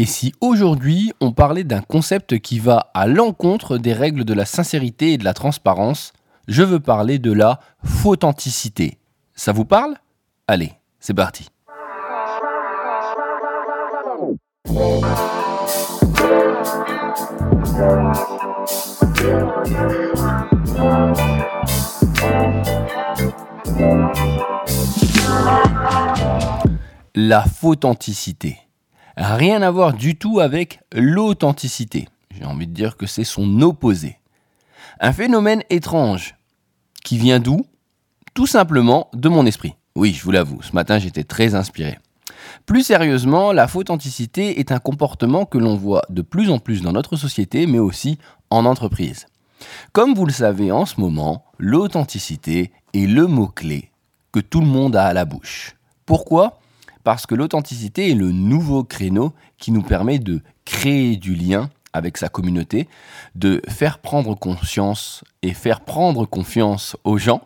Et si aujourd'hui on parlait d'un concept qui va à l'encontre des règles de la sincérité et de la transparence, je veux parler de la fauthenticité. Ça vous parle? Allez, c'est parti. La fauthenticité. Rien à voir du tout avec l'authenticité. J'ai envie de dire que c'est son opposé. Un phénomène étrange qui vient d'où? Tout simplement de mon esprit. Oui, je vous l'avoue, ce matin j'étais très inspiré. Plus sérieusement, la fauthenticité est un comportement que l'on voit de plus en plus dans notre société, mais aussi en entreprise. Comme vous le savez en ce moment, l'authenticité est le mot-clé que tout le monde a à la bouche. Pourquoi? Parce que l'authenticité est le nouveau créneau qui nous permet de créer du lien avec sa communauté, de faire prendre conscience et faire prendre confiance aux gens,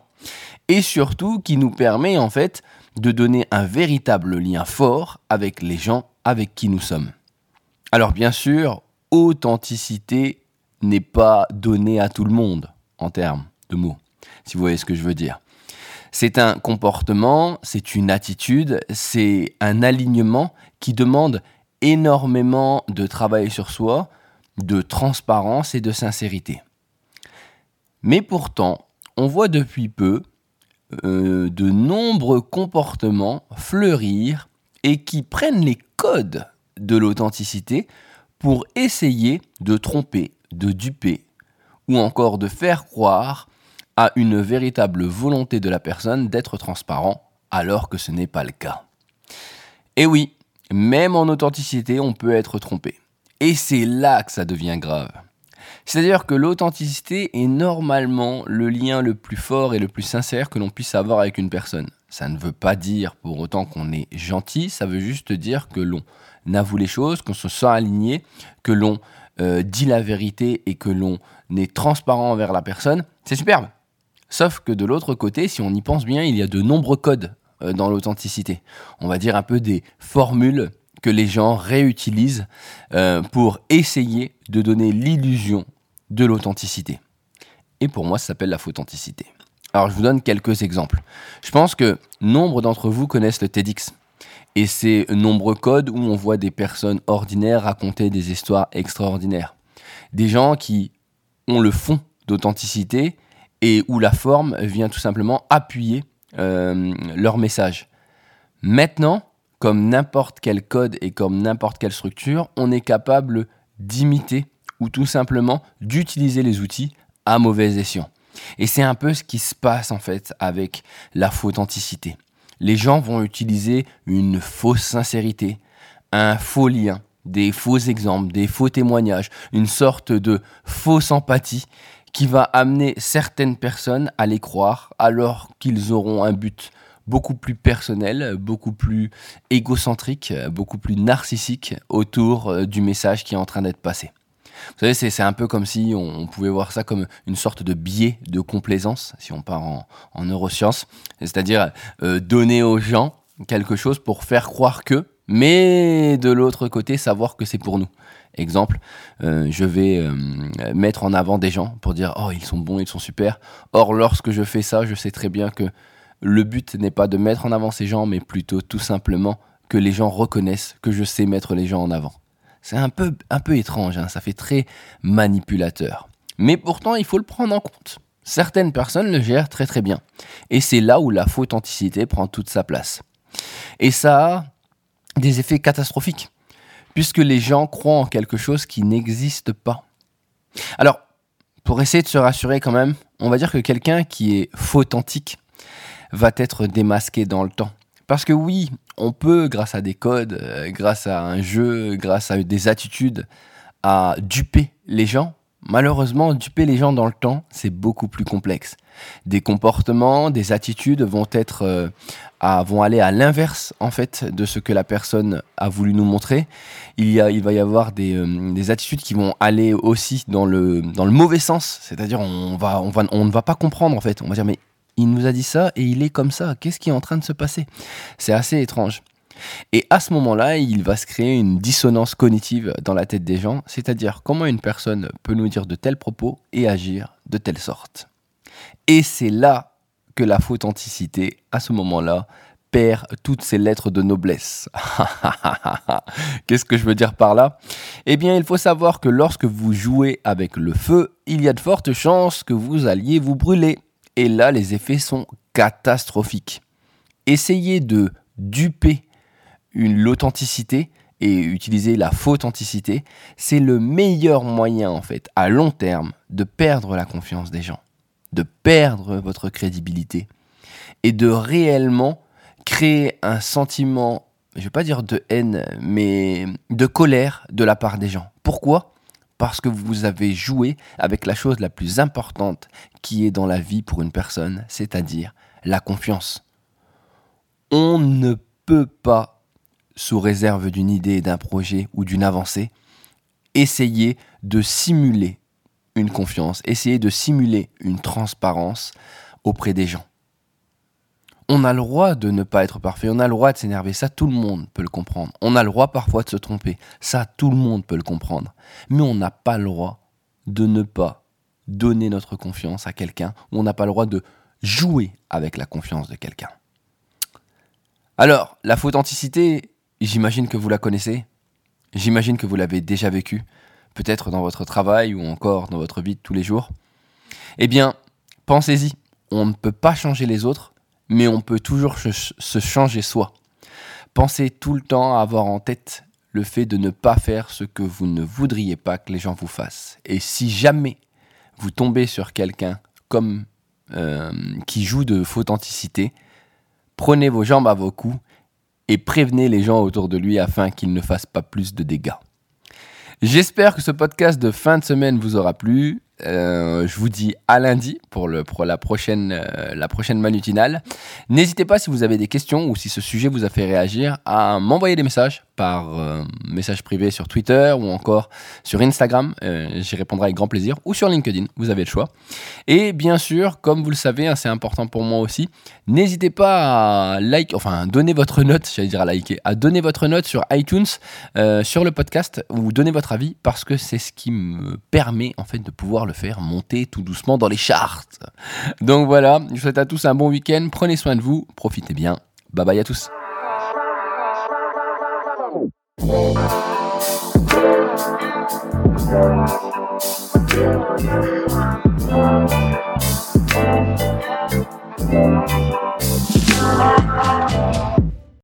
et surtout qui nous permet en fait de donner un véritable lien fort avec les gens avec qui nous sommes. Alors bien sûr, authenticité n'est pas donnée à tout le monde en termes de mots, si vous voyez ce que je veux dire. C'est un comportement, c'est une attitude, c'est un alignement qui demande énormément de travail sur soi, de transparence et de sincérité. Mais pourtant, on voit depuis peu euh, de nombreux comportements fleurir et qui prennent les codes de l'authenticité pour essayer de tromper, de duper ou encore de faire croire à une véritable volonté de la personne d'être transparent alors que ce n'est pas le cas. Et oui, même en authenticité, on peut être trompé. Et c'est là que ça devient grave. C'est-à-dire que l'authenticité est normalement le lien le plus fort et le plus sincère que l'on puisse avoir avec une personne. Ça ne veut pas dire pour autant qu'on est gentil, ça veut juste dire que l'on avoue les choses, qu'on se sent aligné, que l'on euh, dit la vérité et que l'on est transparent envers la personne. C'est superbe. Sauf que de l'autre côté, si on y pense bien, il y a de nombreux codes euh, dans l'authenticité. On va dire un peu des formules que les gens réutilisent euh, pour essayer de donner l'illusion de l'authenticité. Et pour moi, ça s'appelle la fauthenticité. Alors, je vous donne quelques exemples. Je pense que nombre d'entre vous connaissent le TEDx. Et ces nombreux codes où on voit des personnes ordinaires raconter des histoires extraordinaires. Des gens qui ont le fond d'authenticité et où la forme vient tout simplement appuyer euh, leur message. Maintenant, comme n'importe quel code et comme n'importe quelle structure, on est capable d'imiter ou tout simplement d'utiliser les outils à mauvais escient. Et c'est un peu ce qui se passe en fait avec la authenticité. Les gens vont utiliser une fausse sincérité, un faux lien, des faux exemples, des faux témoignages, une sorte de fausse empathie qui va amener certaines personnes à les croire alors qu'ils auront un but beaucoup plus personnel, beaucoup plus égocentrique, beaucoup plus narcissique autour euh, du message qui est en train d'être passé. Vous savez, c'est un peu comme si on, pouvait voir ça comme une sorte de biais de complaisance, si on part en, neurosciences, c'est-à-dire euh, donner aux gens quelque chose pour faire croire que, mais de l'autre côté, savoir que c'est pour nous. Exemple, euh, je vais mettre en avant des gens pour dire oh ils sont bons, ils sont super. Or lorsque je fais ça, je sais très bien que le but n'est pas de mettre en avant ces gens, mais plutôt tout simplement que les gens reconnaissent que je sais mettre les gens en avant. C'est un peu, un peu étrange, hein, ça fait très manipulateur. Mais pourtant, il faut le prendre en compte. Certaines personnes le gèrent très très bien. Et c'est là où la authenticité prend toute sa place. Et ça des effets catastrophiques, puisque les gens croient en quelque chose qui n'existe pas. Alors, pour essayer de se rassurer quand même, on va dire que quelqu'un qui est faux authentique va être démasqué dans le temps. Parce que oui, on peut, grâce à des codes, euh, grâce à un jeu, grâce à des attitudes, à duper les gens. Malheureusement, duper les gens dans le temps, c'est beaucoup plus complexe. Des comportements, des attitudes vont être, euh, vont aller à l'inverse en fait de ce que la personne a voulu nous montrer. Il y a, il va y avoir des, euh, des attitudes qui vont aller aussi dans le, dans le mauvais sens. C'est-à-dire, on va, on va, on ne va pas comprendre en fait. On va dire mais il nous a dit ça et il est comme ça. Qu'est-ce qui est en train de se passer? C'est assez étrange. Et à ce moment-là, il va se créer une dissonance cognitive dans la tête des gens, c'est-à-dire comment une personne peut nous dire de tels propos et agir de telle sorte. Et c'est là que la authenticité, à ce moment-là, perd toutes ses lettres de noblesse. Qu'est-ce que je veux dire par là? Eh bien, il faut savoir que lorsque vous jouez avec le feu, il y a de fortes chances que vous alliez vous brûler. Et là, les effets sont catastrophiques. Essayez de duper l'authenticité et utiliser la fausse authenticité, c'est le meilleur moyen en fait à long terme de perdre la confiance des gens, de perdre votre crédibilité et de réellement créer un sentiment, je vais pas dire de haine, mais de colère de la part des gens. Pourquoi? Parce que vous avez joué avec la chose la plus importante qui est dans la vie pour une personne, c'est-à-dire la confiance. On ne peut pas sous réserve d'une idée, d'un projet ou d'une avancée, essayez de simuler une confiance, essayez de simuler une transparence auprès des gens. On a le droit de ne pas être parfait, on a le droit de s'énerver, ça tout le monde peut le comprendre. On a le droit parfois de se tromper, ça tout le monde peut le comprendre. Mais on n'a pas le droit de ne pas donner notre confiance à quelqu'un, on n'a pas le droit de jouer avec la confiance de quelqu'un. Alors, la authenticité, J'imagine que vous la connaissez. J'imagine que vous l'avez déjà vécue, peut-être dans votre travail ou encore dans votre vie de tous les jours. Eh bien, pensez-y. On ne peut pas changer les autres, mais on peut toujours se changer soi. Pensez tout le temps à avoir en tête le fait de ne pas faire ce que vous ne voudriez pas que les gens vous fassent. Et si jamais vous tombez sur quelqu'un comme euh, qui joue de authenticité, prenez vos jambes à vos coups et prévenez les gens autour de lui afin qu'ils ne fassent pas plus de dégâts. J'espère que ce podcast de fin de semaine vous aura plu. Euh, je vous dis à lundi pour, la, prochaine, euh, manutinale. N'hésitez pas si vous avez des questions ou si ce sujet vous a fait réagir à m'envoyer des messages par euh, message privé sur Twitter ou encore sur Instagram. J'y répondrai avec grand plaisir ou sur LinkedIn. Vous avez le choix. Et bien sûr, comme vous le savez, hein, c'est important pour moi aussi, n'hésitez pas à like, enfin donner votre note, j'allais dire à liker, à donner votre note sur iTunes, sur le podcast ou donner votre avis parce que c'est ce qui me permet en fait de pouvoir le faire monter tout doucement dans les charts. Donc voilà, je vous souhaite à tous un bon week-end, prenez soin de vous, profitez bien, bye bye à tous.